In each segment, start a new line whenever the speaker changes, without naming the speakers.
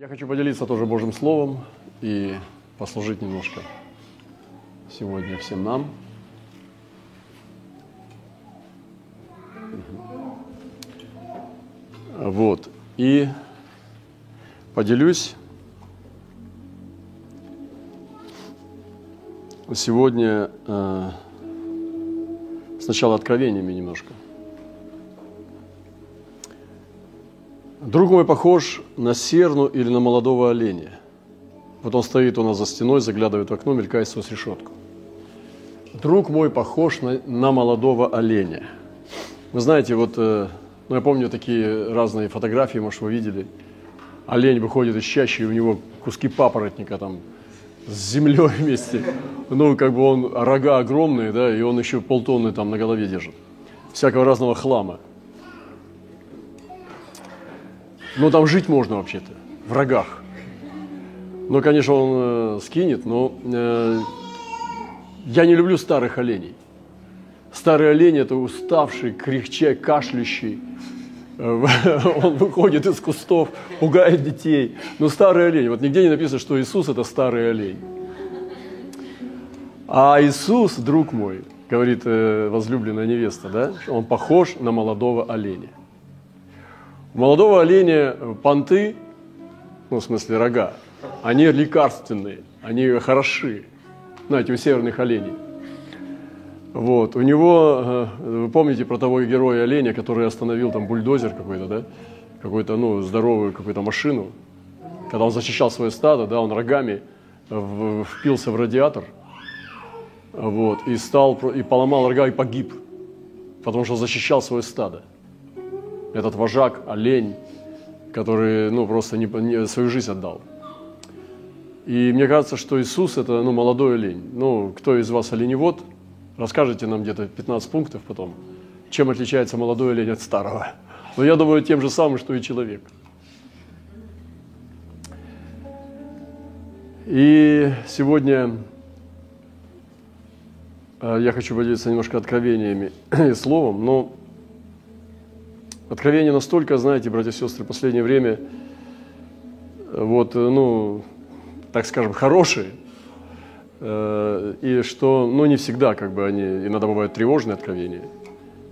Я хочу поделиться тоже Божьим Словом и послужить немножко сегодня всем нам. Вот. И поделюсь сегодня э, сначала откровениями немножко. Друг мой похож на серну или на молодого оленя. Вот он стоит у нас за стеной, заглядывает в окно, мелькает сквозь решетку. Друг мой похож на, на молодого оленя. Вы знаете, вот, э, ну я помню такие разные фотографии, может, вы видели. Олень выходит из чащи, и у него куски папоротника там с землей вместе. Ну, как бы он, рога огромные, да, и он еще полтонны там на голове держит. Всякого разного хлама. Ну, там жить можно вообще-то, в рогах. Ну, конечно, он э, скинет, но э, я не люблю старых оленей. Старый олень – это уставший, кряхчай, кашляющий. Э, он выходит из кустов, пугает детей. Но старый олень. Вот нигде не написано, что Иисус – это старый олень. А Иисус, друг мой, говорит э, возлюбленная невеста, да, он похож на молодого оленя. Молодого оленя понты, ну, в смысле рога, они лекарственные, они хороши. Знаете, у северных оленей. Вот. У него, э, вы помните про того героя оленя, который остановил там бульдозер какой-то, да? Какую-то, ну, здоровую какую-то машину. Когда он защищал свое стадо, да, он рогами впился в радиатор, вот, и стал, и поломал рога и погиб, потому что защищал свое стадо этот вожак, олень, который ну, просто не, не, свою жизнь отдал. И мне кажется, что Иисус – это ну, молодой олень. Ну, кто из вас оленевод, расскажите нам где-то 15 пунктов потом, чем отличается молодой олень от старого. Но я думаю, тем же самым, что и человек. И сегодня э, я хочу поделиться немножко откровениями и словом, но Откровения настолько, знаете, братья и сестры, в последнее время, вот, ну, так скажем, хорошие, э, и что, ну, не всегда, как бы, они, иногда бывают тревожные откровения.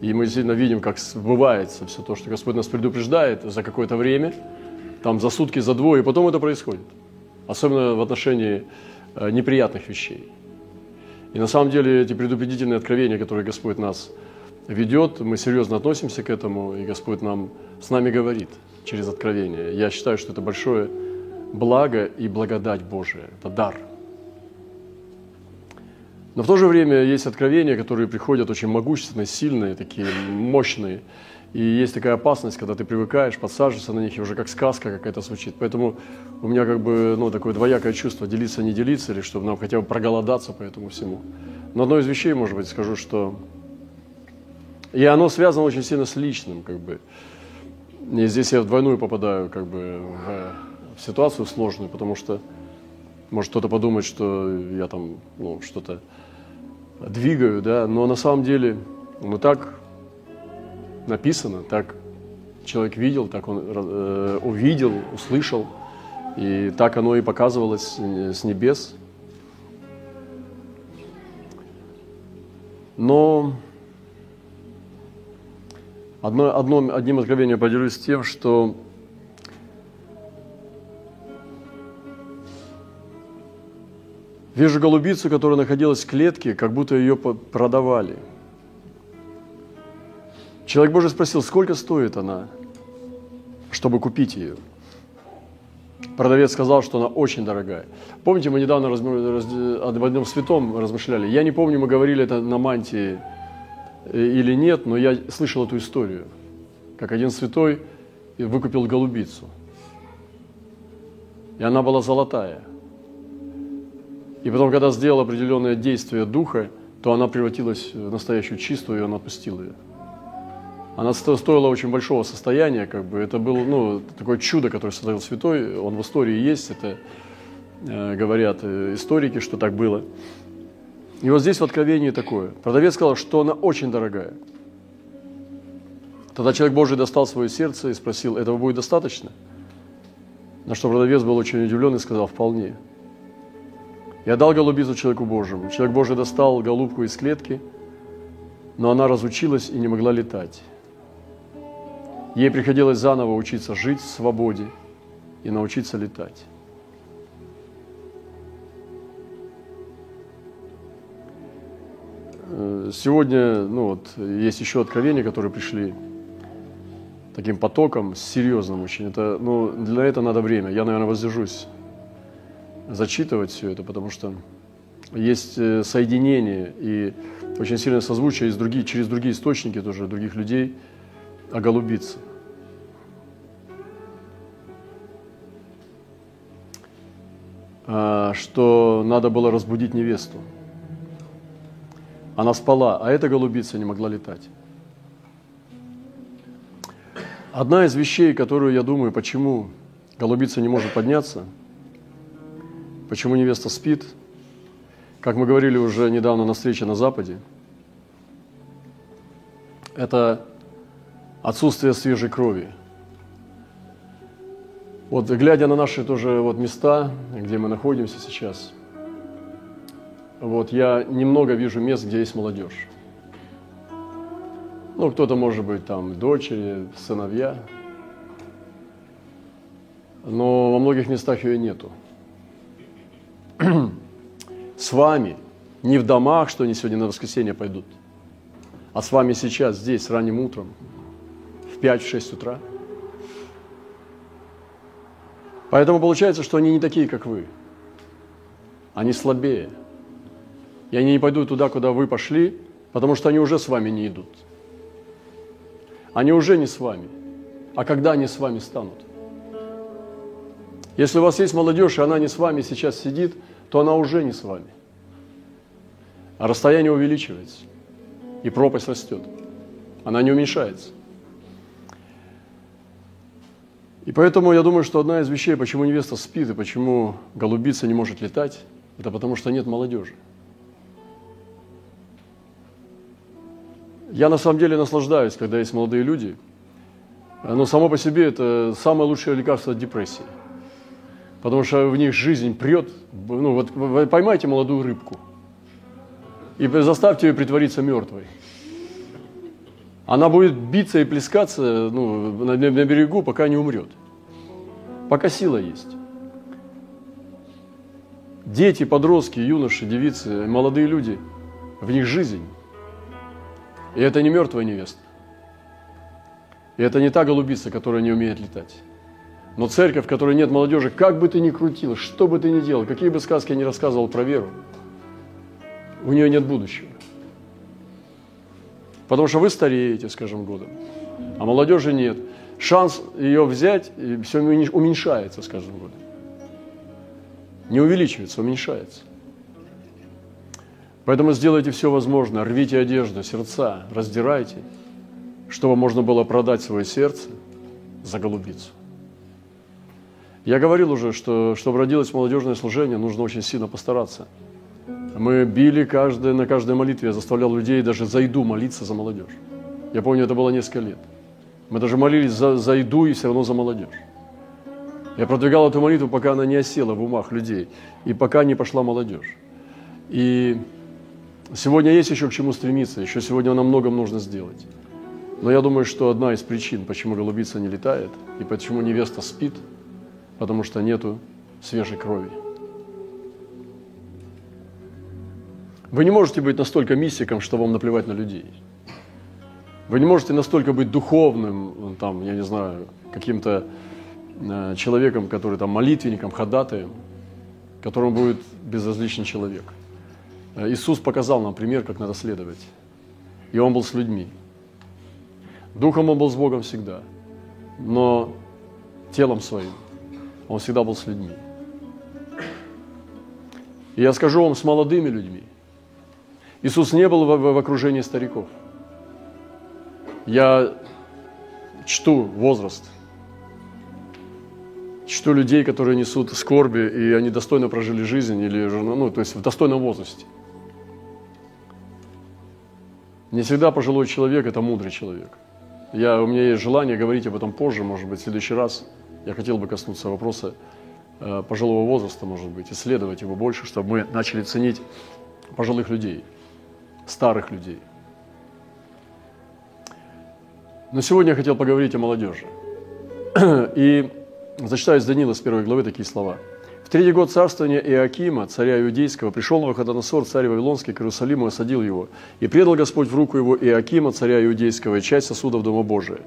И мы действительно видим, как сбывается все то, что Господь нас предупреждает за какое-то время, там за сутки, за двое, и потом это происходит. Особенно в отношении э, неприятных вещей. И на самом деле эти предупредительные откровения, которые Господь нас ведет, мы серьезно относимся к этому, и Господь нам, с нами говорит через откровение. Я считаю, что это большое благо и благодать Божия, это дар. Но в то же время есть откровения, которые приходят очень могущественные, сильные, такие мощные. И есть такая опасность, когда ты привыкаешь, подсаживаешься на них, и уже как сказка какая-то звучит. Поэтому у меня как бы ну, такое двоякое чувство, делиться, не делиться, или чтобы нам хотя бы проголодаться по этому всему. Но одно из вещей, может быть, скажу, что и оно связано очень сильно с личным, как бы. И здесь я в двойную попадаю, как бы, в, в ситуацию сложную, потому что может кто-то подумать, что я там, ну, что-то двигаю, да, но на самом деле, ну, так написано, так человек видел, так он э, увидел, услышал, и так оно и показывалось с небес. Но Одно, одно, одним откровением поделюсь тем, что вижу голубицу, которая находилась в клетке, как будто ее продавали. Человек Божий спросил, сколько стоит она, чтобы купить ее. Продавец сказал, что она очень дорогая. Помните, мы недавно раз, раз, об одном святом размышляли. Я не помню, мы говорили это на мантии или нет, но я слышал эту историю, как один святой выкупил голубицу. И она была золотая. И потом, когда сделал определенное действие духа, то она превратилась в настоящую чистую, и он отпустил ее. Она стоила очень большого состояния, как бы это было ну, такое чудо, которое сотворил святой, он в истории есть, это э, говорят э, историки, что так было. И вот здесь в Откровении такое. Продавец сказал, что она очень дорогая. Тогда человек Божий достал свое сердце и спросил, этого будет достаточно? На что продавец был очень удивлен и сказал, вполне. Я дал голубицу человеку Божьему. Человек Божий достал голубку из клетки, но она разучилась и не могла летать. Ей приходилось заново учиться жить в свободе и научиться летать. Сегодня ну вот, есть еще откровения, которые пришли таким потоком, серьезным очень. Это, ну, для этого надо время. Я, наверное, воздержусь зачитывать все это, потому что есть э, соединение и очень сильное созвучие из других, через другие источники тоже, других людей о голубице. А, что надо было разбудить невесту. Она спала, а эта голубица не могла летать. Одна из вещей, которую я думаю, почему голубица не может подняться, почему невеста спит, как мы говорили уже недавно на встрече на Западе, это отсутствие свежей крови. Вот глядя на наши тоже вот места, где мы находимся сейчас, вот я немного вижу мест, где есть молодежь. Ну, кто-то может быть там дочери, сыновья. Но во многих местах ее нету. С вами, не в домах, что они сегодня на воскресенье пойдут, а с вами сейчас, здесь, ранним утром, в 5-6 утра. Поэтому получается, что они не такие, как вы. Они слабее. И они не пойдут туда, куда вы пошли, потому что они уже с вами не идут. Они уже не с вами. А когда они с вами станут? Если у вас есть молодежь, и она не с вами сейчас сидит, то она уже не с вами. А расстояние увеличивается, и пропасть растет. Она не уменьшается. И поэтому я думаю, что одна из вещей, почему невеста спит и почему голубица не может летать, это потому что нет молодежи. Я на самом деле наслаждаюсь, когда есть молодые люди. Но само по себе это самое лучшее лекарство от депрессии. Потому что в них жизнь прет. Ну, вот вы поймайте молодую рыбку и заставьте ее притвориться мертвой. Она будет биться и плескаться ну, на, на берегу, пока не умрет. Пока сила есть. Дети, подростки, юноши, девицы, молодые люди, в них жизнь. И это не мертвая невеста. И это не та голубица, которая не умеет летать. Но церковь, в которой нет молодежи, как бы ты ни крутил, что бы ты ни делал, какие бы сказки ни рассказывал про веру, у нее нет будущего. Потому что вы стареете, скажем, годом, а молодежи нет. Шанс ее взять все уменьшается с каждым годом. Не увеличивается, уменьшается. Поэтому сделайте все возможное, рвите одежду, сердца, раздирайте, чтобы можно было продать свое сердце за голубицу. Я говорил уже, что чтобы родилось молодежное служение, нужно очень сильно постараться. Мы били каждое, на каждой молитве, я заставлял людей даже за еду молиться за молодежь. Я помню, это было несколько лет. Мы даже молились за, за еду и все равно за молодежь. Я продвигал эту молитву, пока она не осела в умах людей, и пока не пошла молодежь. И Сегодня есть еще к чему стремиться, еще сегодня нам многом нужно сделать. Но я думаю, что одна из причин, почему голубица не летает и почему невеста спит, потому что нету свежей крови. Вы не можете быть настолько мистиком, что вам наплевать на людей. Вы не можете настолько быть духовным, там, я не знаю, каким-то э, человеком, который там молитвенником, ходатаем, которому будет безразличен человек. Э, Иисус показал нам пример, как надо следовать. И Он был с людьми. Духом Он был с Богом всегда, но телом своим Он всегда был с людьми. И я скажу вам, с молодыми людьми. Иисус не был в, в окружении стариков. Я чту возраст, чту людей, которые несут скорби, и они достойно прожили жизнь, или, ну, то есть в достойном возрасте – не всегда пожилой человек – это мудрый человек. Я, у меня есть желание говорить об этом позже, может быть, в следующий раз я хотел бы коснуться вопроса э, пожилого возраста, может быть, исследовать его больше, чтобы мы начали ценить пожилых людей, старых людей. Но сегодня я хотел поговорить о молодежи. И зачитаю из Данила с первой главы такие слова. В третий год царствования Иакима, царя Иудейского, пришел Навуходоносор, царь Вавилонский, к Иерусалиму и осадил его. И предал Господь в руку его Иакима, царя Иудейского, и часть сосудов Дома Божия.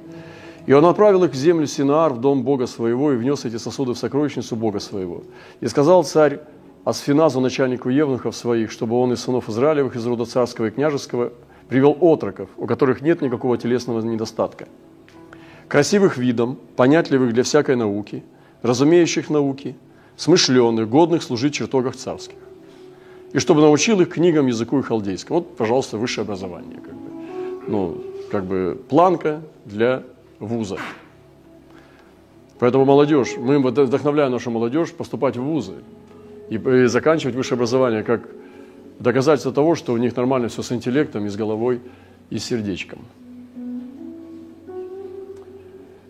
И он отправил их в землю Синаар, в дом Бога своего, и внес эти сосуды в сокровищницу Бога своего. И сказал царь Асфиназу, начальнику евнухов своих, чтобы он из сынов Израилевых, из рода царского и княжеского, привел отроков, у которых нет никакого телесного недостатка. Красивых видом, понятливых для всякой науки, разумеющих науки, смышленных, годных служить в чертогах царских. И чтобы научил их книгам, языку и халдейскому. Вот, пожалуйста, высшее образование. Как бы. Ну, как бы планка для вуза. Поэтому молодежь, мы вдохновляем нашу молодежь поступать в вузы и, и заканчивать высшее образование как доказательство того, что у них нормально все с интеллектом, и с головой, и с сердечком.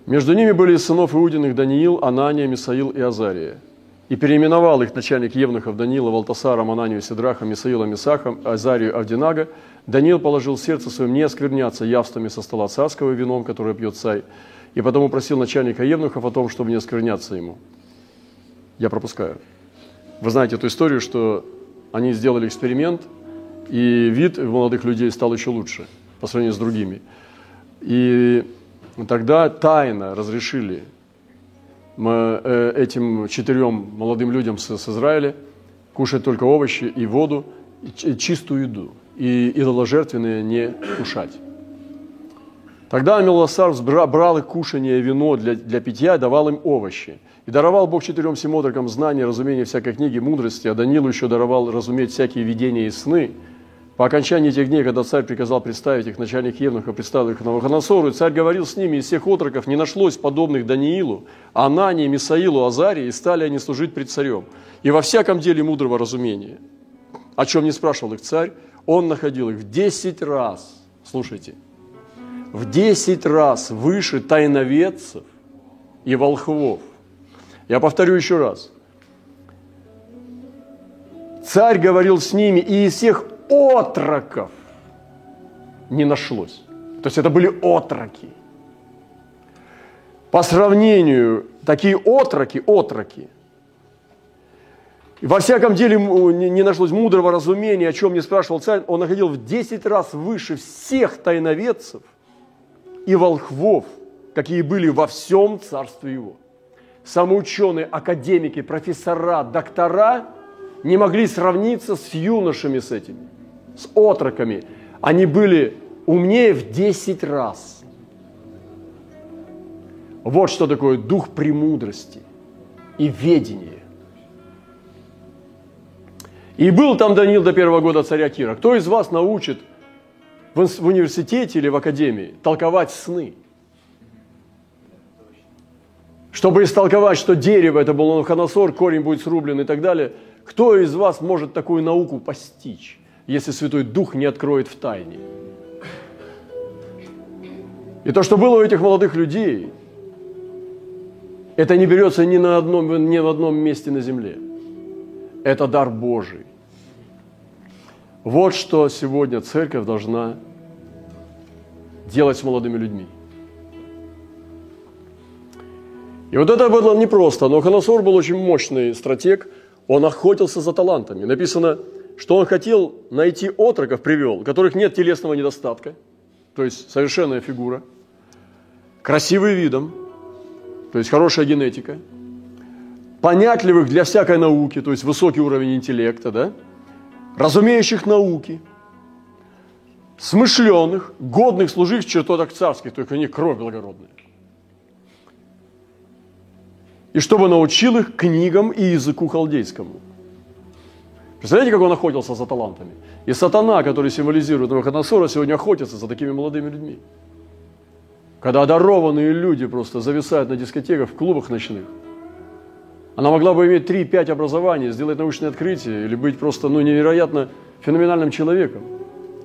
Между ними были сынов Иудиных Даниил, Анания, Мисаил и Азария. И переименовал их начальник Евнухов Даниила, Валтасара, Ананию, Сидраха, Мисаила, Мисаха, Азарию, Авдинага. Даниил положил сердце своем не оскверняться явствами со стола царского вином, которое пьет царь, и потому просил начальника Евнухов о том, чтобы не оскверняться ему. Я пропускаю. Вы знаете эту историю, что они сделали эксперимент, и вид молодых людей стал еще лучше по сравнению с другими. И тогда тайно разрешили э, этим четырем молодым людям с, Израиля кушать только овощи и воду, и чистую еду, и идоложертвенные не кушать. Тогда Амилосар брал их кушание вино для, для питья, давал им овощи – и даровал Бог четырем всем отрокам знания, разумения всякой книги, мудрости, а Данилу еще даровал разуметь всякие видения и сны. По окончании этих дней, когда царь приказал представить их, начальник Евнуха представил их Навуходоносору, и царь говорил с ними, из всех отроков не нашлось подобных Даниилу, Анании, Мисаилу, Азарии, и стали они служить пред царем. И во всяком деле мудрого разумения. О чем не спрашивал их царь, он находил их в десять раз, слушайте, в десять раз выше тайноведцев и волхвов. Я повторю еще раз. Царь говорил с ними, и из всех отроков не нашлось. То есть это были отроки. По сравнению, такие отроки, отроки. Во всяком деле не нашлось мудрого разумения, о чем не спрашивал царь. Он находил в 10 раз выше всех тайноведцев и волхвов, какие были во всем царстве его самоученые, академики, профессора, доктора не могли сравниться с юношами с этими, с отроками. Они были умнее в 10 раз. Вот что такое дух премудрости и ведения. И был там Даниил до первого года царя Кира. Кто из вас научит в университете или в академии толковать сны? чтобы истолковать, что дерево это был Навуходоносор, корень будет срублен и так далее. Кто из вас может такую науку постичь, если Святой Дух не откроет в тайне? И то, что было у этих молодых людей, это не берется ни на одном, ни в одном месте на земле. Это дар Божий. Вот что сегодня церковь должна делать с молодыми людьми – и вот это было непросто, но Ханасор был очень мощный стратег, он охотился за талантами. Написано, что он хотел найти отроков, привел, у которых нет телесного недостатка, то есть совершенная фигура, красивый видом, то есть хорошая генетика, понятливых для всякой науки, то есть высокий уровень интеллекта, да, разумеющих науки, смышленных, годных служить в чертогах царских, только у них кровь благородная и чтобы научил их книгам и языку халдейскому. Представляете, как он охотился за талантами? И сатана, который символизирует Навуходоносора, сегодня охотится за такими молодыми людьми. Когда одарованные люди просто зависают на дискотеках, в клубах ночных. Она могла бы иметь 3-5 образований, сделать научное открытие или быть просто ну, невероятно феноменальным человеком.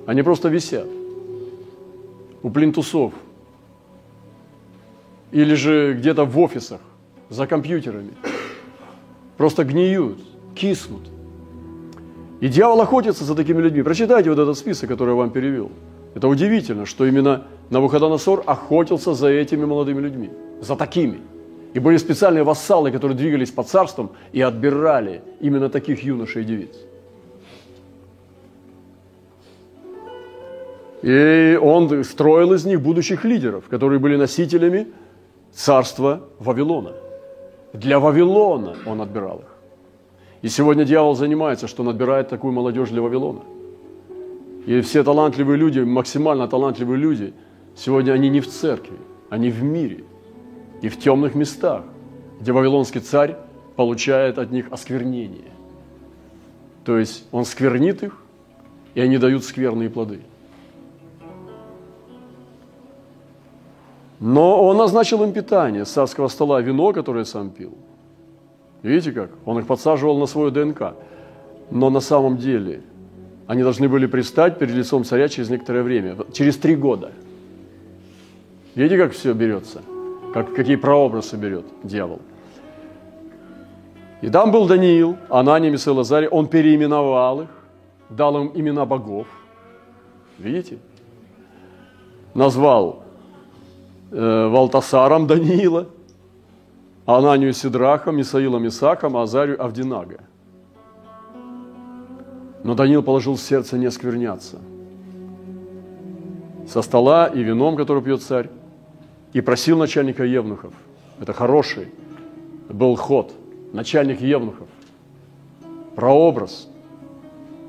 Они просто висят у плинтусов или же где-то в офисах за компьютерами. Просто гниют, киснут. И дьявол охотится за такими людьми. Прочитайте вот этот список, который я вам перевел. Это удивительно, что именно Навуходоносор охотился за этими молодыми людьми, за такими. И были специальные вассалы, которые двигались по царствам и отбирали именно таких юношей и девиц. И он строил из них будущих лидеров, которые были носителями царства Вавилона. Для Вавилона он отбирал их. И сегодня дьявол занимается, что он такую молодежь для Вавилона. И все талантливые люди, максимально талантливые люди, сегодня они не в церкви, они в мире и в темных местах, где вавилонский царь получает от них осквернение. То есть он сквернит их, и они дают скверные плоды. Но он назначил им питание с царского стола, вино, которое сам пил. Видите как? Он их подсаживал на свою ДНК. Но на самом деле они должны были пристать перед лицом царя через некоторое время, через три года. Видите, как все берется? Как, какие прообразы берет дьявол. И там был Даниил, Анания, Мисаил, Лазарь. Он переименовал их, дал им имена богов. Видите? Назвал э, Валтасаром Даниила, Ананию Сидрахом, Мисаилом Исаком, Азарию Авдинага. Но Даниил положил в сердце не оскверняться. Со стола и вином, который пьет царь, и просил начальника евнухов. Это хороший был ход. Начальник евнухов. Прообраз.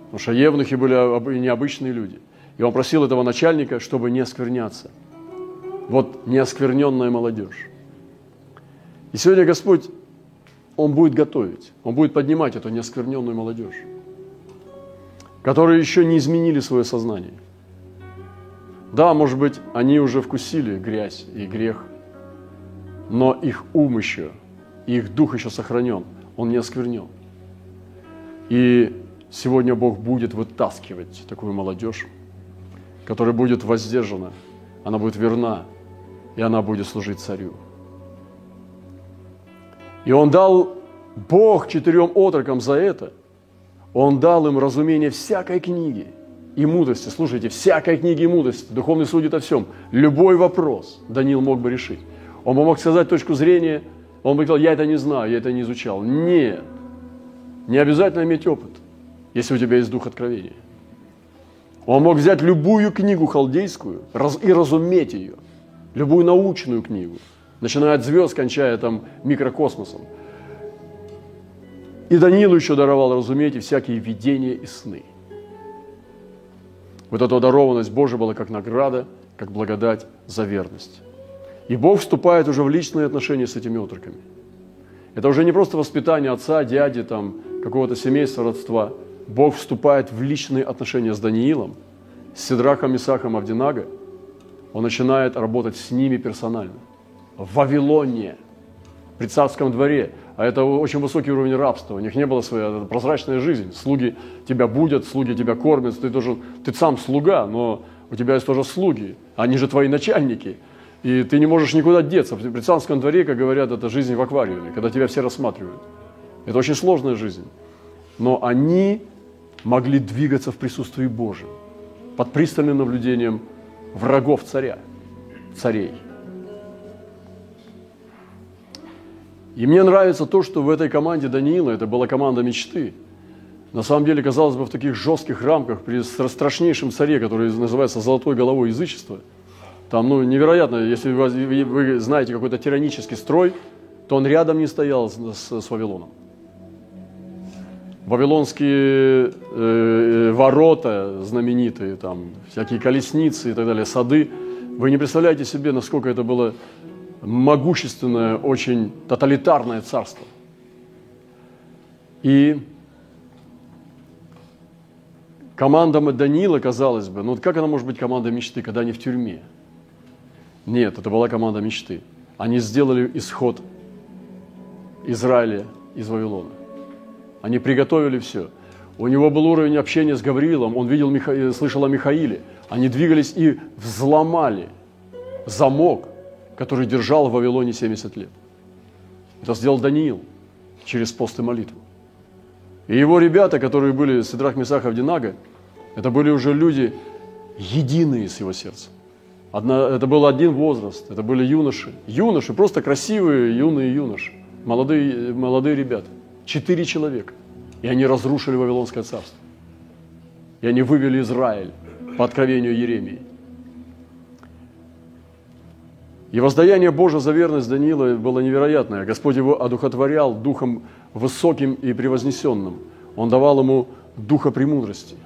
Потому что евнухи были необычные люди. И он просил этого начальника, чтобы не оскверняться – вот неоскверненная молодежь. И сегодня Господь, Он будет готовить, Он будет поднимать эту неоскверненную молодежь, которые еще не изменили свое сознание. Да, может быть, они уже вкусили грязь и грех, но их ум еще, их дух еще сохранен, он не осквернен. И сегодня Бог будет вытаскивать такую молодежь, которая будет воздержана, она будет верна, и она будет служить царю. И он дал Бог четырем отрокам за это. Он дал им разумение всякой книги и мудрости. Слушайте, всякой книги и мудрости. Духовный судит о всем. Любой вопрос Даниил мог бы решить. Он бы мог сказать точку зрения, он бы сказал, я это не знаю, я это не изучал. Нет. Не обязательно иметь опыт, если у тебя есть дух откровения. Он мог взять любую книгу халдейскую и разуметь ее – любую научную книгу, начиная от звезд, кончая там микрокосмосом. И Данилу еще даровал, разумеете, всякие видения и сны. Вот эта дарованность Божия была как награда, как благодать за верность. И Бог вступает уже в личные отношения с этими отроками. Это уже не просто воспитание отца, дяди, там, какого-то семейства, родства. Бог вступает в личные отношения с Даниилом, с Сидрахом, Исахом, Авдинага – он начинает работать с ними персонально. В Вавилоне, при царском дворе. А это очень высокий уровень рабства. У них не было своей прозрачной жизни. Слуги тебя будут, слуги тебя кормят. Ты, должен, ты сам слуга, но у тебя есть тоже слуги. Они же твои начальники. И ты не можешь никуда деться. При царском дворе, как говорят, это жизнь в аквариуме, когда тебя все рассматривают. Это очень сложная жизнь. Но они могли двигаться в присутствии Божьем, под пристальным наблюдением врагов царя, царей. И мне нравится то, что в этой команде Даниила, это была команда мечты, на самом деле, казалось бы, в таких жестких рамках, при страшнейшем царе, который называется «золотой головой язычества», там, ну, невероятно, если вы, вы знаете какой-то тиранический строй, то он рядом не стоял с, с, с Вавилоном вавилонские э, э, ворота знаменитые, там, всякие колесницы и так далее, сады. Вы не представляете себе, насколько это было могущественное, очень тоталитарное царство. И команда Даниила, казалось бы, ну как она может быть команда мечты, когда они в тюрьме? Нет, это была команда мечты. Они сделали исход Израиля из Вавилона. Они приготовили все. У него был уровень общения с Гавриилом, он видел, слышал о Михаиле. Они двигались и взломали замок, который держал в Вавилоне 70 лет. Это сделал Даниил через пост и молитву. И его ребята, которые были Сидрах Месаха Динага, это были уже люди единые с его сердцем. Одна, это был один возраст, это были юноши. Юноши, просто красивые юные юноши, молодые, молодые ребята. Четыре человека. И они разрушили Вавилонское царство. И они вывели Израиль по откровению Еремии. И воздаяние Божие за верность Даниила было невероятное. Господь его одухотворял духом высоким и превознесенным. Он давал ему духа премудрости.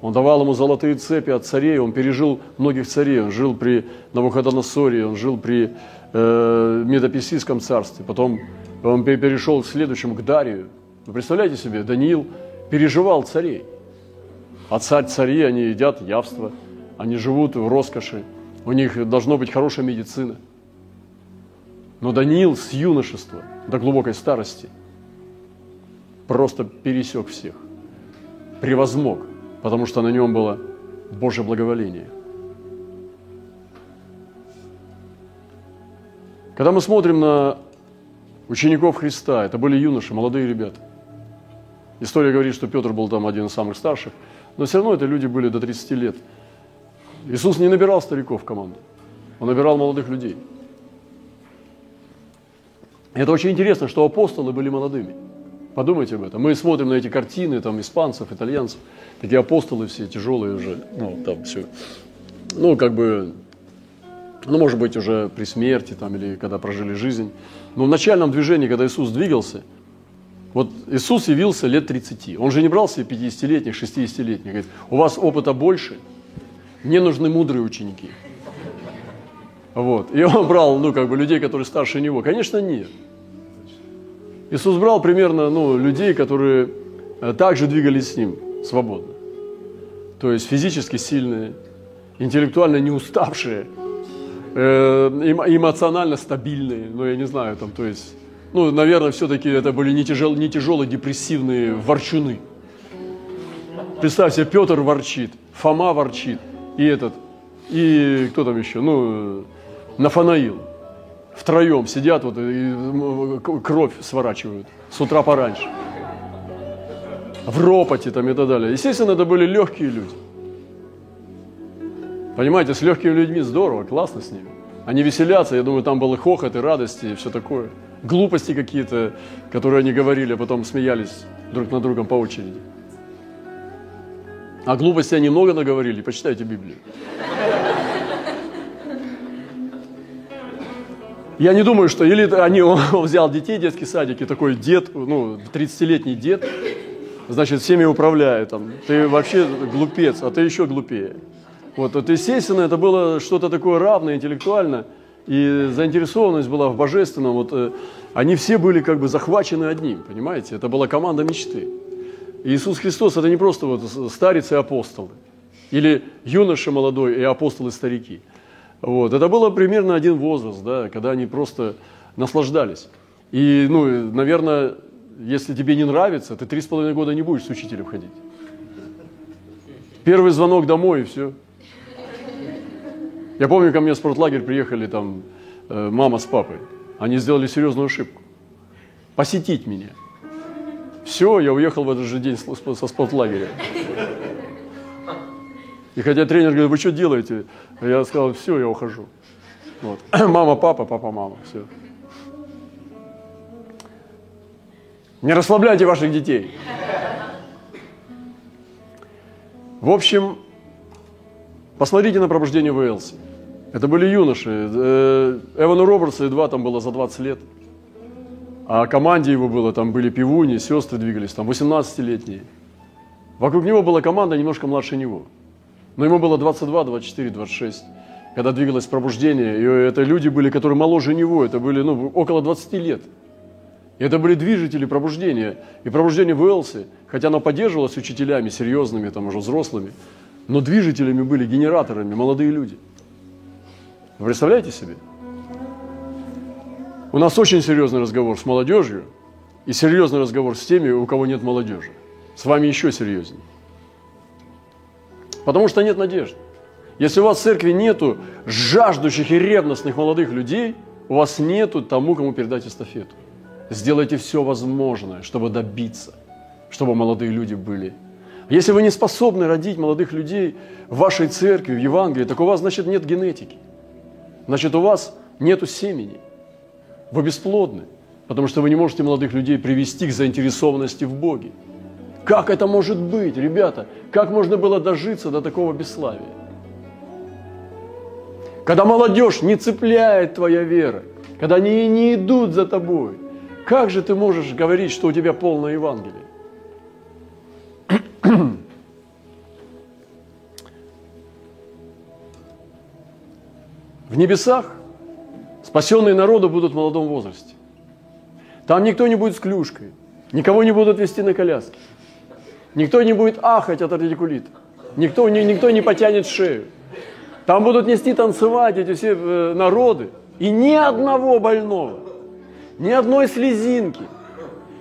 Он давал ему золотые цепи от царей, он пережил многих царей, он жил при Навуходоносоре, он жил при э, Медописийском царстве, потом он перешел к следующему, к Дарию. Вы представляете себе, Даниил переживал царей. А царь цари, они едят явство, они живут в роскоши, у них должно быть хорошая медицина. Но Даниил с юношества до глубокой старости просто пересек всех, превозмог, потому что на нем было Божье благоволение. Когда мы смотрим на учеников Христа, это были юноши, молодые ребята. История говорит, что Петр был там один из самых старших, но все равно это люди были до 30 лет – Иисус не набирал стариков в команду, Он набирал молодых людей. И это очень интересно, что апостолы были молодыми. Подумайте об этом. Мы смотрим на эти картины, там, испанцев, итальянцев, такие апостолы все тяжелые уже, ну, там все, ну, как бы, ну, может быть, уже при смерти, там, или когда прожили жизнь. Но в начальном движении, когда Иисус двигался, вот Иисус явился лет 30. Он же не брал себе 50-летних, 60-летних. Говорит, у вас опыта больше – мне нужны мудрые ученики. Вот. И он брал, ну, как бы, людей, которые старше него. Конечно, нет. Иисус брал примерно, ну, людей, которые э, также двигались с ним свободно. То есть физически сильные, интеллектуально не уставшие, э, эмоционально стабильные, ну, я не знаю, там, то есть, ну, наверное, все-таки это были не, тяжел, не тяжелые депрессивные ворчуны. Представьте, Петр ворчит, Фома ворчит, и этот, и кто там еще, ну, Нафанаил. Втроем сидят вот и кровь сворачивают с утра пораньше. В ропоте там и так далее. Естественно, это были легкие люди. Понимаете, с легкими людьми здорово, классно с ними. Они веселятся, я думаю, там был и хохот, и радости, и все такое. Глупости какие-то, которые они говорили, а потом смеялись друг над другом по очереди. А глупости они много наговорили, почитайте Библию. Я не думаю, что или они, он взял детей детский садик, и такой дед, ну, 30-летний дед, значит, всеми управляет. Там. Ты вообще глупец, а ты еще глупее. Вот, вот, естественно, это было что-то такое равное, интеллектуально, и заинтересованность была в божественном. Вот, э, они все были как бы захвачены одним, понимаете? Это была команда мечты. Иисус Христос – это не просто вот старец и апостолы, или юноша молодой и апостолы-старики. Вот. Это было примерно один возраст, да, когда они просто наслаждались. И, ну, наверное, если тебе не нравится, ты три с половиной года не будешь с учителем ходить. Первый звонок домой и все. Я помню, ко мне в спортлагерь приехали там э, мама с папой. Они сделали серьезную ошибку. Посетить меня – все, я уехал в этот же день со спортлагеря. И хотя тренер говорит, вы что делаете? Я сказал, все, я ухожу. Вот. Мама, папа, папа, мама, все. Не расслабляйте ваших детей. В общем, посмотрите на пробуждение в. Это были юноши. Э, Эвану Робертсу едва там было за 20 лет. А команде его было, там были пивуни, сестры двигались, там 18-летние. Вокруг него была команда немножко младше него. Но ему было 22, 24, 26, когда двигалось пробуждение. И это люди были, которые моложе него, это были ну, около 20 лет. И это были движители пробуждения. И пробуждение в Уэлсе, хотя оно поддерживалось учителями серьезными, там уже взрослыми, но движителями были генераторами молодые люди. Вы представляете себе? У нас очень серьезный разговор с молодежью и серьезный разговор с теми, у кого нет молодежи. С вами еще серьезнее. Потому что нет надежды. Если у вас в церкви нету жаждущих и ревностных молодых людей, у вас нету тому, кому передать эстафету. сделайте все возможное, чтобы добиться, чтобы молодые люди были. Если вы не способны родить молодых людей в вашей церкви, в Евангелии, так у вас, значит, нет генетики. Значит, у вас нету семени. Вы бесплодны, потому что вы не можете молодых людей привести к заинтересованности в Боге. Как это может быть, ребята? Как можно было дожиться до такого бесславия? Когда молодежь не цепляет твоя вера, когда они не идут за тобой, как же ты можешь говорить, что у тебя полное Евангелие? В небесах спасенные народы будут в молодом возрасте. Там никто не будет с клюшкой, никого не будут вести на коляске, никто не будет ахать от радикулита, никто, никто не потянет шею. Там будут нести танцевать эти все э, народы. И ни одного больного, ни одной слезинки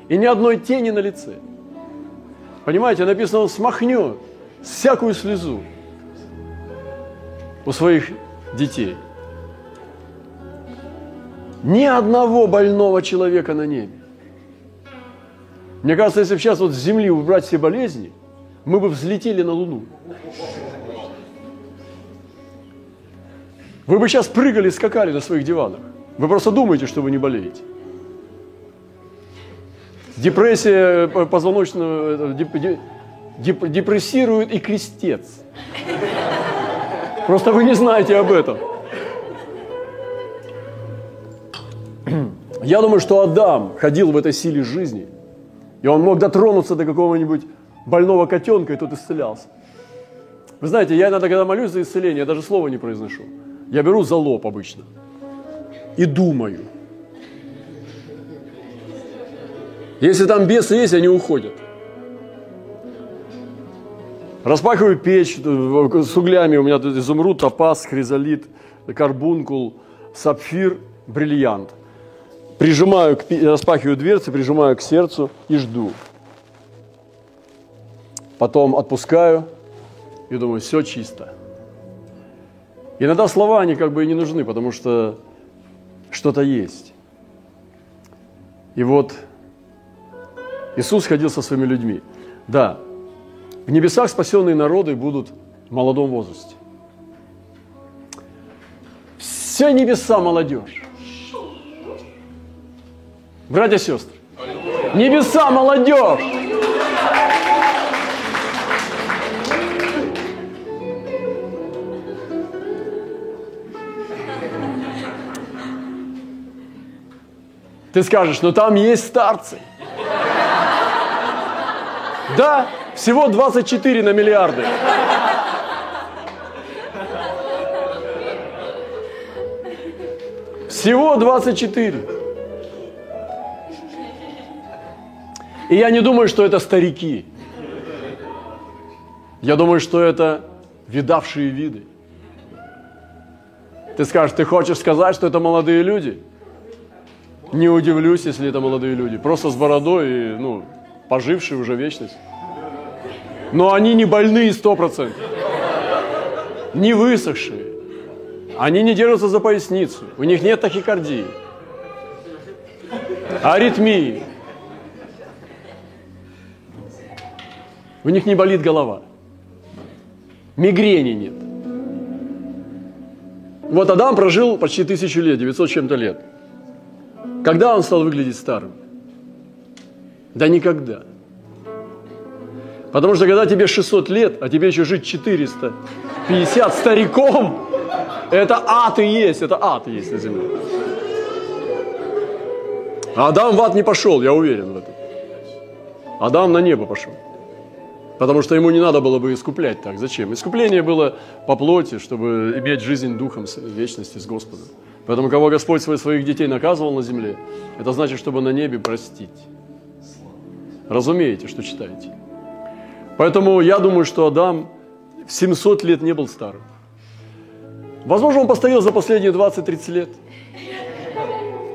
и ни одной тени на лице. Понимаете, написано, он смахнет всякую слезу у своих детей. Ни одного больного человека на небе. Мне кажется, если бы сейчас вот с Земли убрать все болезни, мы бы взлетели на Луну. Вы бы сейчас прыгали, скакали на своих диванах. Вы просто думаете, что вы не болеете. Депрессия э, позвоночного, э, депрессирует и крестец. Просто вы не знаете об этом. Я думаю, что Адам ходил в этой силе жизни, и он мог дотронуться до какого-нибудь больного котенка, и тот исцелялся. Вы знаете, я иногда, когда молюсь за исцеление, я даже слова не произношу. Я беру за лоб обычно и думаю. Если там бесы есть, они уходят. Распахиваю печь с углями. У меня тут изумруд, топаз, хризолит, карбункул, сапфир, бриллиант. Прижимаю, распахиваю дверцы, прижимаю к сердцу и жду. Потом отпускаю и думаю, все чисто. Иногда слова, они как бы и не нужны, потому что что-то есть. И вот Иисус ходил со своими людьми. Да, в небесах спасенные народы будут в молодом возрасте. Все небеса молодежь. Братья и сестры, небеса молодежь. Ты скажешь, ну там есть старцы. Да, всего 24 на миллиарды. Всего 24. И я не думаю, что это старики. Я думаю, что это видавшие виды. Ты скажешь, ты хочешь сказать, что это молодые люди? Не удивлюсь, если это молодые люди. Просто с бородой и, ну, пожившие уже вечность. Но они не больные сто процентов. Не высохшие. Они не держатся за поясницу. У них нет тахикардии. Аритмии. У них не болит голова. Мигрени нет. Вот Адам прожил почти тысячу лет, 900 чем-то лет. Когда он стал выглядеть старым? Да никогда. Потому что когда тебе 600 лет, а тебе еще жить 450 стариком, это ад и есть, это ад есть на земле. А Адам в ад не пошел, я уверен в этом. Адам на небо пошел. Потому что ему не надо было бы искуплять так. Зачем? Искупление было по плоти, чтобы иметь жизнь духом вечности с Господом. Поэтому, кого Господь своих детей наказывал на земле, это значит, чтобы на небе простить. Разумеете, что читаете. Поэтому я думаю, что Адам в 700 лет не был старым. Возможно, он постарел за последние 20-30 лет.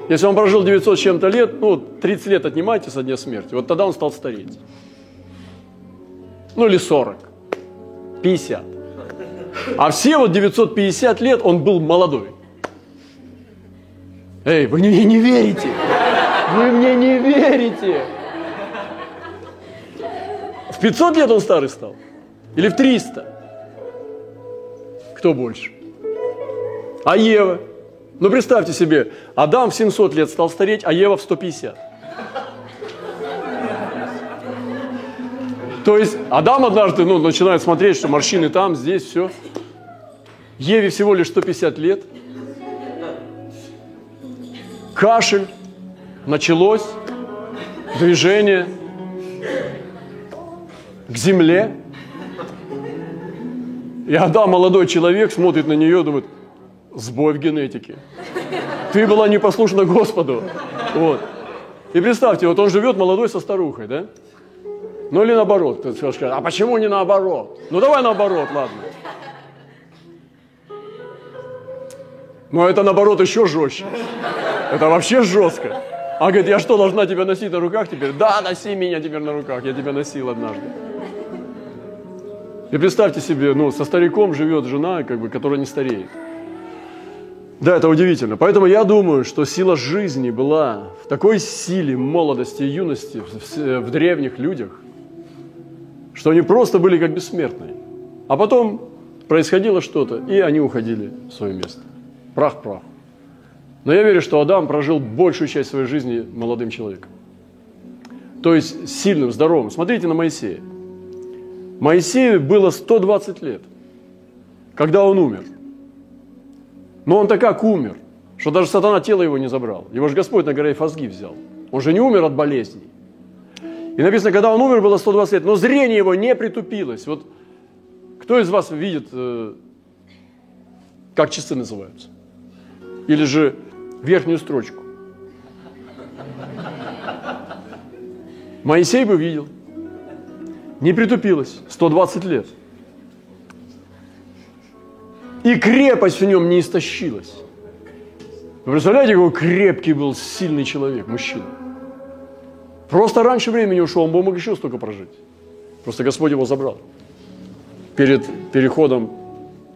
Если он прожил 900 с чем-то лет, ну, 30 лет отнимайте со дня смерти, вот тогда он стал стареть. Ну, или 40, 50. А все вот 950 лет он был молодой. Эй, вы не, не верите? Вы мне не верите. В 500 лет он старый стал? Или в 300? Кто больше? А Ева? Ну, представьте себе, Адам в 700 лет стал стареть, а Ева в 150. То есть Адам однажды ну, начинает смотреть, что морщины там, здесь, все. Еве всего лишь 150 лет. Кашель. Началось. Движение к земле. И Адам, молодой человек, смотрит на нее, думает, сбой в генетике. Ты была непослушна Господу. Вот. И представьте, вот он живет молодой со старухой, да? Ну или наоборот. Ты скажешь, а почему не наоборот? Ну давай наоборот, ладно. Но это наоборот еще жестче. Это вообще жестко. А говорит, я что, должна тебя носить на руках теперь? Да, носи меня теперь на руках. Я тебя носил однажды. И представьте себе, ну, со стариком живет жена, как бы, которая не стареет. Да, это удивительно. Поэтому я думаю, что сила жизни была в такой силе молодости и юности в, в древних людях, что они просто были как бессмертные. А потом происходило что-то, и они уходили в свое место. Прах прах. Но я верю, что Адам прожил большую часть своей жизни молодым человеком. То есть сильным, здоровым. Смотрите на Моисея. Моисею было 120 лет, когда он умер. Но он так как умер, что даже сатана тело его не забрал. Его же Господь на горе Фазги взял. Он же не умер от болезней. И написано, когда он умер, было 120 лет, но зрение его не притупилось. Вот кто из вас видит, э, как часы называются? Или же верхнюю строчку? Моисей бы видел. Не притупилось. 120 лет. И крепость в нем не истощилась. Вы представляете, какой крепкий был, сильный человек, мужчина. Просто раньше времени ушел, он бы мог еще столько прожить. Просто Господь его забрал. Перед переходом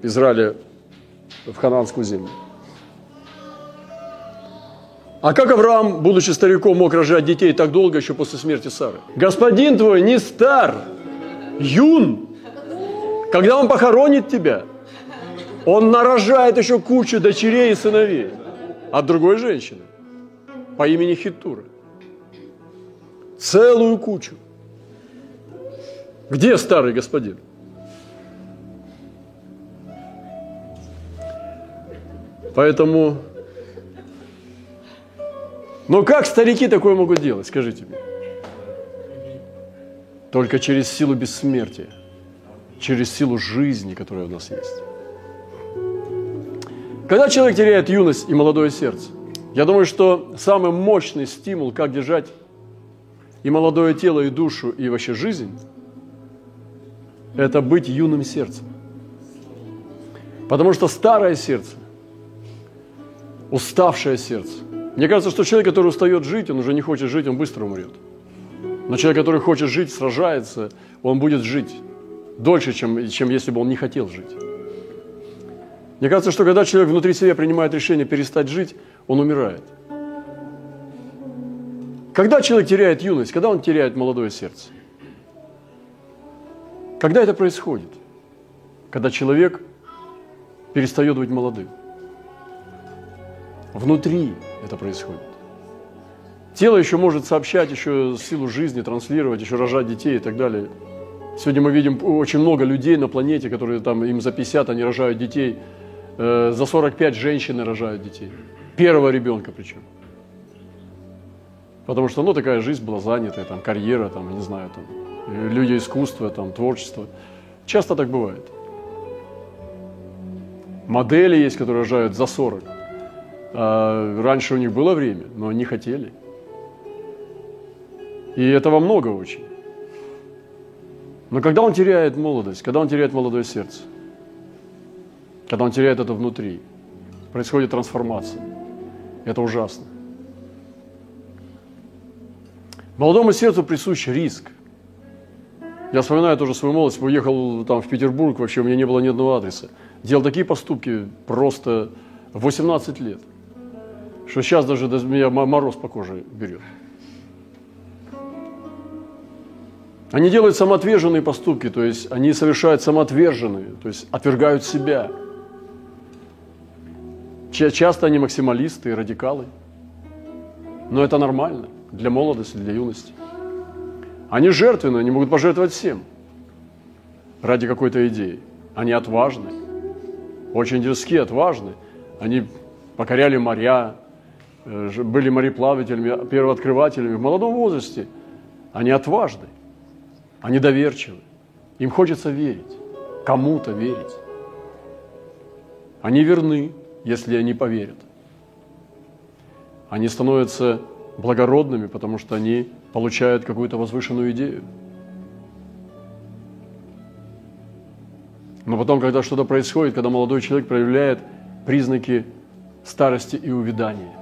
Израиля в Хананскую землю. А как Авраам, будучи стариком, мог рожать детей так долго еще после смерти Сары? Господин твой не стар, юн. Когда он похоронит тебя, он нарожает еще кучу дочерей и сыновей от другой женщины по имени Хитура. Целую кучу. Где старый господин? Поэтому, но как старики такое могут делать, скажите мне? Только через силу бессмертия, через силу жизни, которая у нас есть. Когда человек теряет юность и молодое сердце, я думаю, что самый мощный стимул, как держать и молодое тело, и душу, и вообще жизнь, это быть юным сердцем. Потому что старое сердце уставшее сердце. Мне кажется, что человек, который устает жить, он уже не хочет жить, он быстро умрет. Но человек, который хочет жить, сражается, он будет жить дольше, чем, чем если бы он не хотел жить. Мне кажется, что когда человек внутри себя принимает решение перестать жить, он умирает. Когда человек теряет юность, когда он теряет молодое сердце? Когда это происходит? Когда человек перестает быть молодым. Внутри это происходит. Тело еще может сообщать еще силу жизни, транслировать, еще рожать детей и так далее. Сегодня мы видим очень много людей на планете, которые там им за 50, они рожают детей, э, за 45 женщины рожают детей. Первого ребенка причем. Потому что, ну, такая жизнь была занятая, там, карьера, там, не знаю, там, люди искусства, там, творчество. Часто так бывает. Модели есть, которые рожают за 40. А раньше у них было время, но они хотели. И этого много очень. Но когда он теряет молодость, когда он теряет молодое сердце, когда он теряет это внутри, происходит трансформация. Это ужасно. Молодому сердцу присущ риск. Я вспоминаю тоже свою молодость, уехал там в Петербург, вообще у меня не было ни одного адреса. Делал такие поступки просто в 18 лет – что сейчас даже меня мороз по коже берет. Они делают самоотверженные поступки, то есть они совершают самоотверженные, то есть отвергают себя. Часто они максималисты и радикалы. Но это нормально для молодости, для юности. Они жертвенны, они могут пожертвовать всем ради какой-то идеи. Они отважны, очень дерзкие, отважны. Они покоряли моря, э, были мореплавателями, первооткрывателями в молодом возрасте. Они отважны. Они доверчивы. Им хочется верить, кому-то верить. Они верны, если они поверят. Они становятся благородными, потому что они получают какую-то возвышенную идею. Но потом, когда что-то происходит, когда молодой человек проявляет признаки старости и увядания,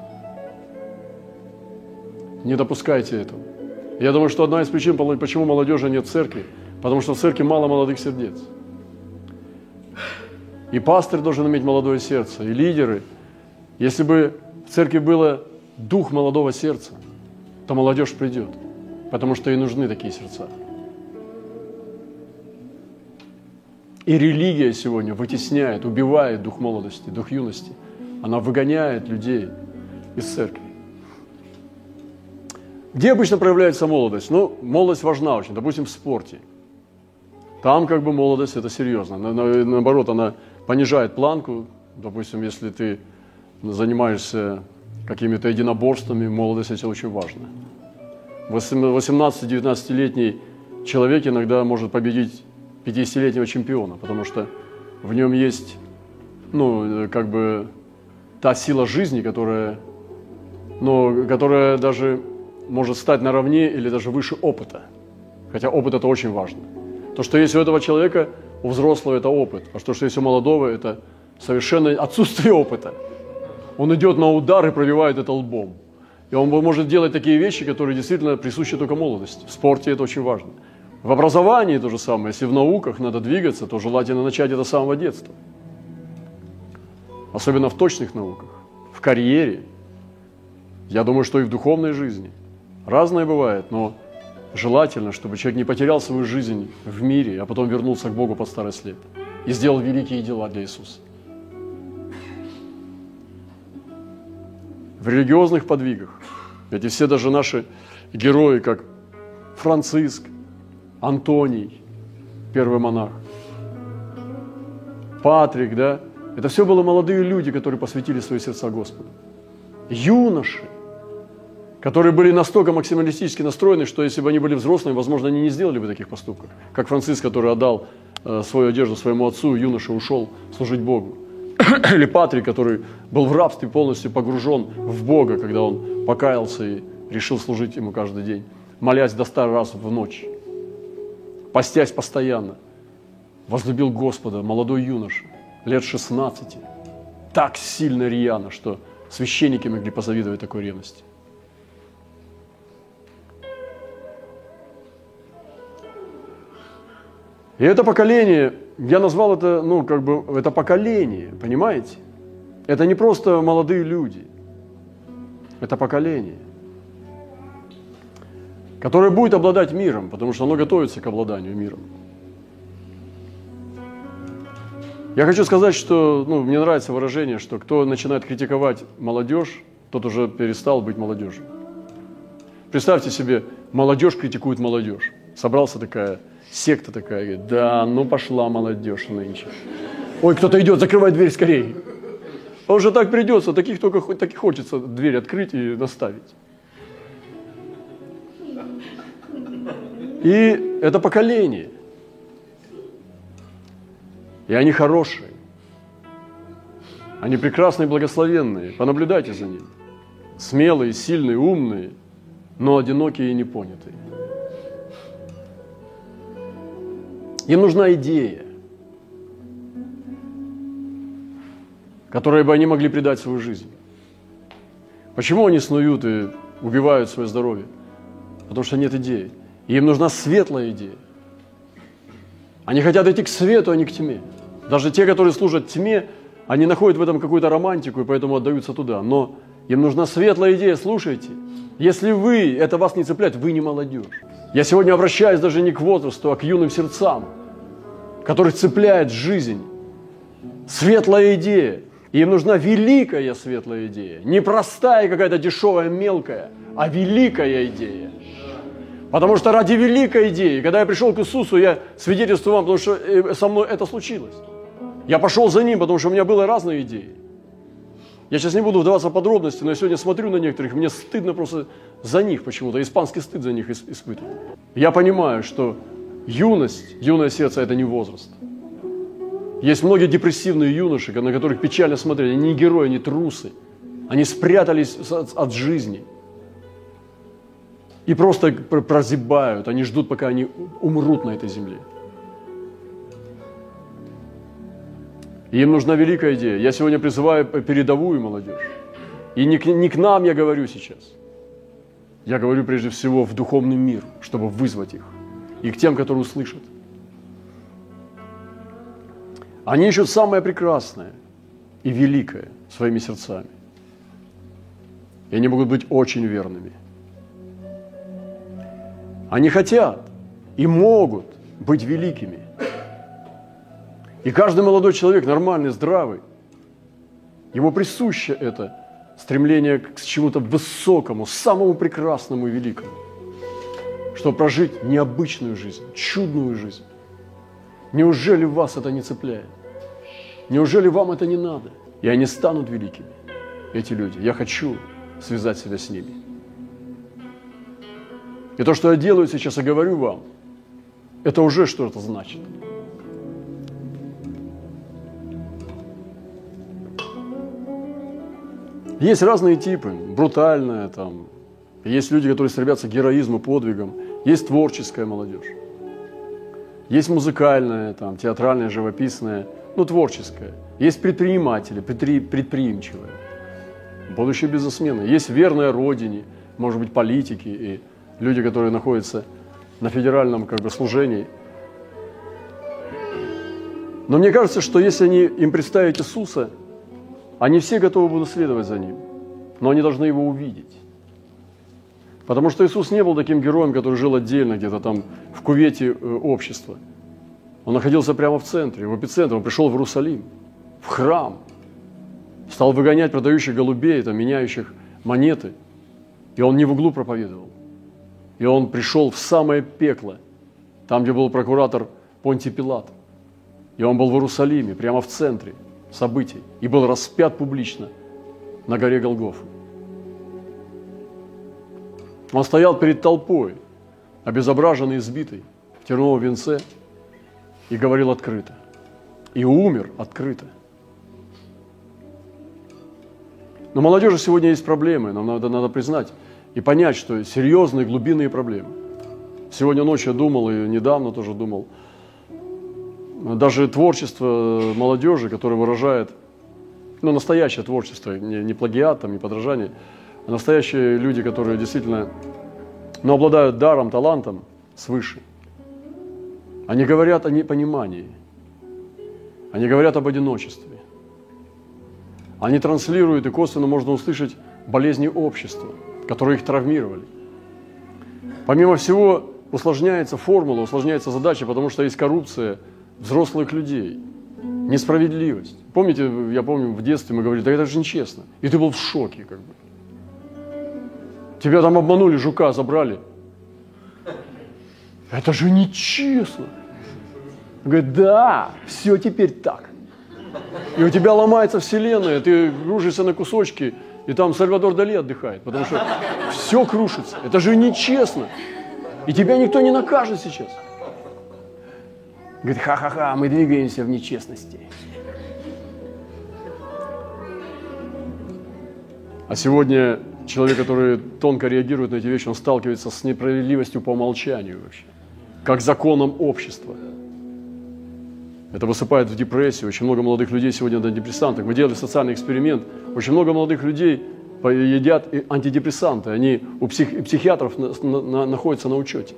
не допускайте этого. Я думаю, что одна из причин, почему молодежи нет в церкви, потому что в церкви мало молодых сердец. И пастырь должен иметь молодое сердце, и лидеры. Если бы в церкви было дух молодого сердца, то молодежь придет, потому что ей нужны такие сердца. И религия сегодня вытесняет, убивает дух молодости, дух юности. Она выгоняет людей из церкви. Где обычно проявляется молодость? Ну, молодость важна очень, допустим, в спорте. Там как бы молодость – это серьезно. На, на, наоборот, она понижает планку. Допустим, если ты занимаешься какими-то единоборствами, молодость – это очень важно. 18-19-летний человек иногда может победить 50-летнего чемпиона, потому что в нем есть, ну, как бы та сила жизни, которая, ну, которая даже может стать наравне или даже выше опыта. Хотя опыт это очень важно. То, что есть у этого человека, у взрослого это опыт, а то, что есть у молодого, это совершенно отсутствие опыта. Он идет на удар и пробивает это лбом. И он может делать такие вещи, которые действительно присущи только молодости. В спорте это очень важно. В образовании то же самое. Если в науках надо двигаться, то желательно начать это с самого детства. Особенно в точных науках, в карьере. Я думаю, что и в духовной жизни – Разное бывает, но желательно, чтобы человек не потерял свою жизнь в мире, а потом вернулся к Богу под старость лет и сделал великие дела для Иисуса. В религиозных подвигах, эти все даже наши герои, как Франциск, Антоний, первый монах, Патрик, да, это все были молодые люди, которые посвятили свои сердца Господу. Юноши, которые были настолько максималистически настроены, что если бы они были взрослыми, возможно, они не сделали бы таких поступков. Как Франциск, который отдал э, свою одежду своему отцу, юноша ушел служить Богу. Или Патрик, который был в рабстве полностью погружен в Бога, когда он покаялся и решил служить ему каждый день, молясь до ста раз в ночь, постясь постоянно, возлюбил Господа, молодой юноша, лет 16, так сильно рьяно, что священники могли позавидовать такой ревности. И это поколение, я назвал это, ну, как бы, это поколение, понимаете? Это не просто молодые люди, это поколение, которое будет обладать миром, потому что оно готовится к обладанию миром. Я хочу сказать, что ну, мне нравится выражение, что кто начинает критиковать молодежь, тот уже перестал быть молодежью. Представьте себе, молодежь критикует молодежь. Собрался такая Секта такая, говорит, да, ну пошла молодежь нынче. Ой, кто-то идет, закрывай дверь скорее. А уже так придется, таких только так и хочется дверь открыть и доставить. И это поколение. И они хорошие. Они прекрасные и благословенные. Понаблюдайте за ними. Смелые, сильные, умные, но одинокие и непонятые. Им нужна идея, которой бы они могли придать свою жизнь. Почему они снуют и убивают свое здоровье? Потому что нет идеи. И им нужна светлая идея. Они хотят идти к свету, а не к тьме. Даже те, которые служат тьме, они находят в этом какую-то романтику и поэтому отдаются туда. Но Им нужна светлая идея, слушайте. Если вы, это вас не цепляет, вы не молодежь. Я сегодня обращаюсь даже не к возрасту, а к юным сердцам, которых цепляет жизнь. Светлая идея. И им нужна великая светлая идея. Не простая какая-то дешевая, мелкая, а великая идея. Потому что ради великой идеи, когда я пришел к Иисусу, я свидетельствую вам, потому что э, со мной это случилось. Я пошел за Ним, потому что у меня были разные идеи. Я сейчас не буду вдаваться в подробности, но я сегодня смотрю на некоторых, мне стыдно просто за них почему-то, испанский стыд за них испытываю. Я понимаю, что юность, юное сердце – это не возраст. Есть многие депрессивные юноши, на которых печально смотреть. Они не герои, они трусы. Они спрятались от жизни. И просто прозябают. Они ждут, пока они умрут на этой земле. И им нужна великая идея. Я сегодня призываю передовую молодежь. И не к, не к нам я говорю сейчас. Я говорю прежде всего в духовный мир, чтобы вызвать их. И к тем, которые услышат. Они ищут самое прекрасное и великое своими сердцами. И они могут быть очень верными. Они хотят и могут быть великими. И каждый молодой человек, нормальный, здравый, ему присуще это стремление к чему-то высокому, самому прекрасному и великому, чтобы прожить необычную жизнь, чудную жизнь. Неужели вас это не цепляет? Неужели вам это не надо? И они станут великими, эти люди. Я хочу связать себя с ними. И то, что я делаю сейчас и говорю вам, это уже что-то значит. Есть разные типы, брутальная там, есть люди, которые стремятся к героизму, подвигам, есть творческая молодежь, есть музыкальная, там, театральная, живописная, ну, творческая, есть предприниматели, предпри, предприимчивые, будущие бизнесмены, есть верная родине, может быть, политики и люди, которые находятся на федеральном как бы, служении. Но мне кажется, что если они, им представить Иисуса – они все готовы будут следовать за Ним, но они должны Его увидеть. Потому что Иисус не был таким героем, который жил отдельно где-то там в кувете э, общества. Он находился прямо в центре, в эпицентре. Он пришел в Иерусалим, в храм, стал выгонять продающих голубей, там, меняющих монеты. И он не в углу проповедовал. И он пришел в самое пекло, там, где был прокуратор Понтий Пилат. И он был в Иерусалиме, прямо в центре – событий и был распят публично на горе Голгофы. Он стоял перед толпой, обезображенный, избитый, в терновом венце, и говорил открыто. И умер открыто. Но молодежи сегодня есть проблемы, нам надо, надо признать и понять, что серьезные глубинные проблемы. Сегодня ночью я думал, и недавно тоже думал – даже творчество молодежи, которое выражает, ну, настоящее творчество, не, не плагиат, там, не подражание, а настоящие люди, которые действительно, ну, обладают даром, талантом свыше. Они говорят о непонимании, они говорят об одиночестве. Они транслируют, и косвенно можно услышать болезни общества, которые их травмировали. Помимо всего, усложняется формула, усложняется задача, потому что есть коррупция – взрослых людей, несправедливость. Помните, я помню, в детстве мы говорили, да это же нечестно. И ты был в шоке, как бы. Тебя там обманули, жука забрали. Это же нечестно. Он говорит, да, все теперь так. И у тебя ломается вселенная, ты кружишься на кусочки, и там Сальвадор Дали отдыхает, потому что все крушится. Это же нечестно. И тебя никто не накажет сейчас. Говорит, ха-ха-ха, мы двигаемся в нечестности. А сегодня человек, который тонко реагирует на эти вещи, он сталкивается с несправедливостью по умолчанию вообще, как законом общества. Это высыпает в депрессию. Очень много молодых людей сегодня на депрессантах. Мы делали социальный эксперимент. Очень много молодых людей едят антидепрессанты. Они у псих, психиатров на, на, находятся на учете.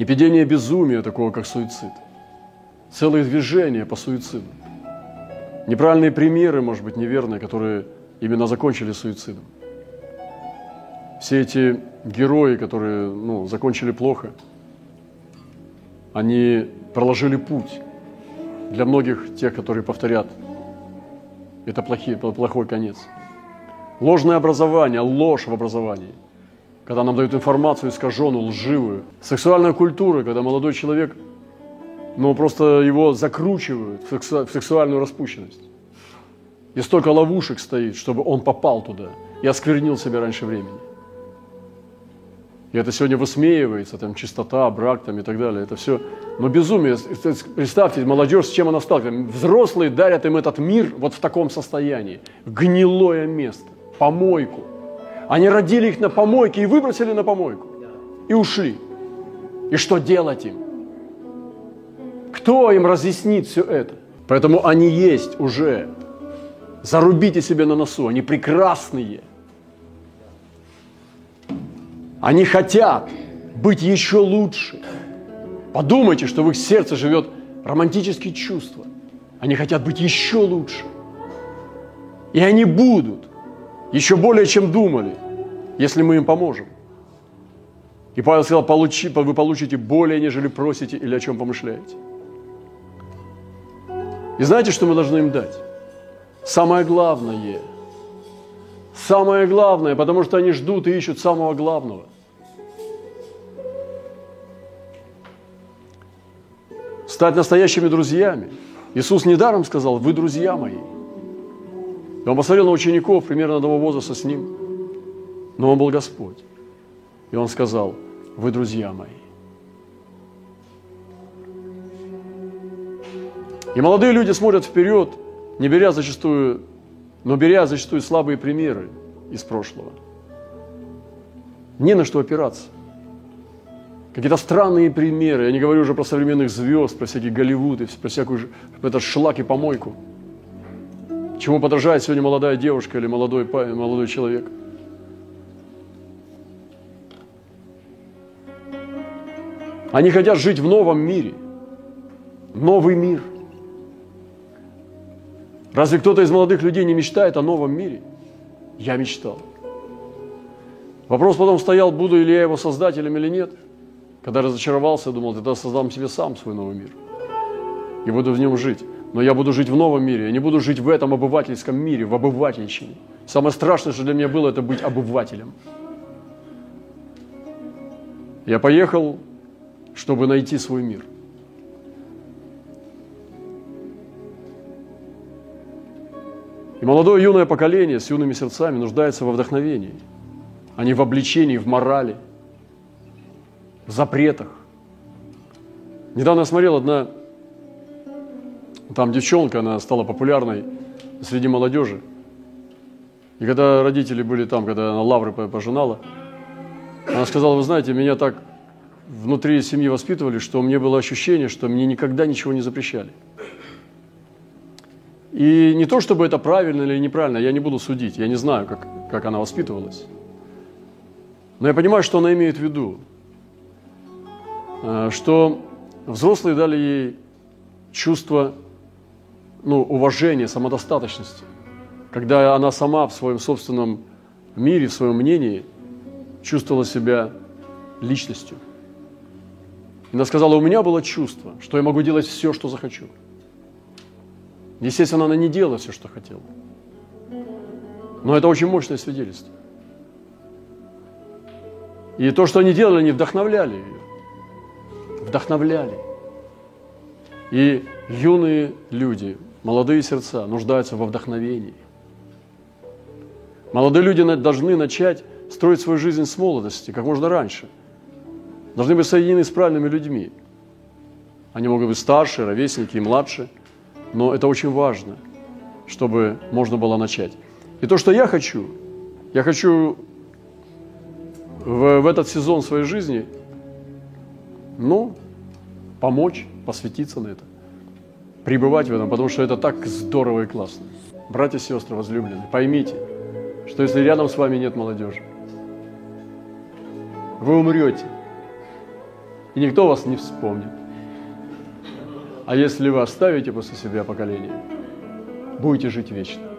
Эпидемия безумия, такого как суицид. Целые движения по суициду. неправильные примеры, может быть, неверные, которые именно закончили суицидом. Все эти герои, которые ну, закончили плохо, они проложили путь для многих тех, которые повторят. Это плохие, плохой конец. Ложное образование, ложь в образовании, когда нам дают информацию искаженную, лживую. Сексуальная культура, когда молодой человек, ну просто его закручивают в сексуальную распущенность. И столько ловушек стоит, чтобы он попал туда и осквернил себя раньше времени. И это сегодня высмеивается, там чистота, брак там, и так далее. Это все, но безумие. Представьте, молодежь, с чем она сталкивается. Взрослые дарят им этот мир вот в таком состоянии. Гнилое место, помойку. Они родили их на помойке и выбросили на помойку. И ушли. И что делать им? Кто им разъяснит все это? Поэтому они есть уже Зарубите себе на носу, они прекрасные. Они хотят быть еще лучше. Подумайте, что в их сердце живет романтические чувства. Они хотят быть еще лучше. И они будут еще более, чем думали, если мы им поможем. И Павел сказал, получи, вы получите более, нежели просите или о чем помышляете. И знаете, что мы должны им дать? самое главное. Самое главное, потому что они ждут и ищут самого главного. Стать настоящими друзьями. Иисус недаром сказал, вы друзья мои. И он посмотрел на учеников примерно одного возраста с ним. Но он был Господь. И он сказал, вы друзья мои. И молодые люди смотрят вперед, не беря зачастую, но беря зачастую слабые примеры из прошлого. Не на что опираться. Какие-то странные примеры. Я не говорю уже про современных звезд, про всякие Голливуд, про всякую этот шлак и помойку. Чему подражает сегодня молодая девушка или молодой, молодой человек. Они хотят жить в новом мире. Новый мир – Разве кто-то из молодых людей не мечтает о новом мире? Я мечтал. Вопрос потом стоял, буду ли я его создателем или нет. Когда разочаровался, думал, тогда создам себе сам свой новый мир. И буду в нем жить. Но я буду жить в новом мире. Я не буду жить в этом обывательском мире, в обывательщине. Самое страшное, что для меня было, это быть обывателем. Я поехал, чтобы найти свой мир. И молодое юное поколение с юными сердцами нуждается во вдохновении, а не в обличении, в морали, в запретах. Недавно смотрел одна, там девчонка, она стала популярной среди молодежи. И когда родители были там, когда она лавры пожинала, она сказала, вы знаете, меня так внутри семьи воспитывали, что мне было ощущение, что мне никогда ничего не запрещали. И не то, чтобы это правильно или неправильно, я не буду судить, я не знаю, как, как она воспитывалась. Но я понимаю, что она имеет в виду. Э, что взрослые дали ей чувство ну, уважения, самодостаточности. Когда она сама в своем собственном мире, в своем мнении чувствовала себя личностью. Она сказала, у меня было чувство, что я могу делать все, что захочу – Естественно, она не делала все, что хотела. Но это очень мощное свидетельство. И то, что они делали, они вдохновляли ее. Вдохновляли. И юные люди, молодые сердца нуждаются во вдохновении. Молодые люди должны начать строить свою жизнь с молодости, как можно раньше. Должны быть соединены с правильными людьми. Они могут быть старше, ровесники и младше – но это очень важно, чтобы можно было начать. И то, что я хочу, я хочу в, в этот сезон своей жизни, ну, помочь, посвятиться на это, пребывать в этом, потому что это так здорово и классно. Братья и сестры возлюбленные, поймите, что если рядом с вами нет молодежи, вы умрете, и никто вас не вспомнит. А если вы оставите после себя поколение, будете жить вечно.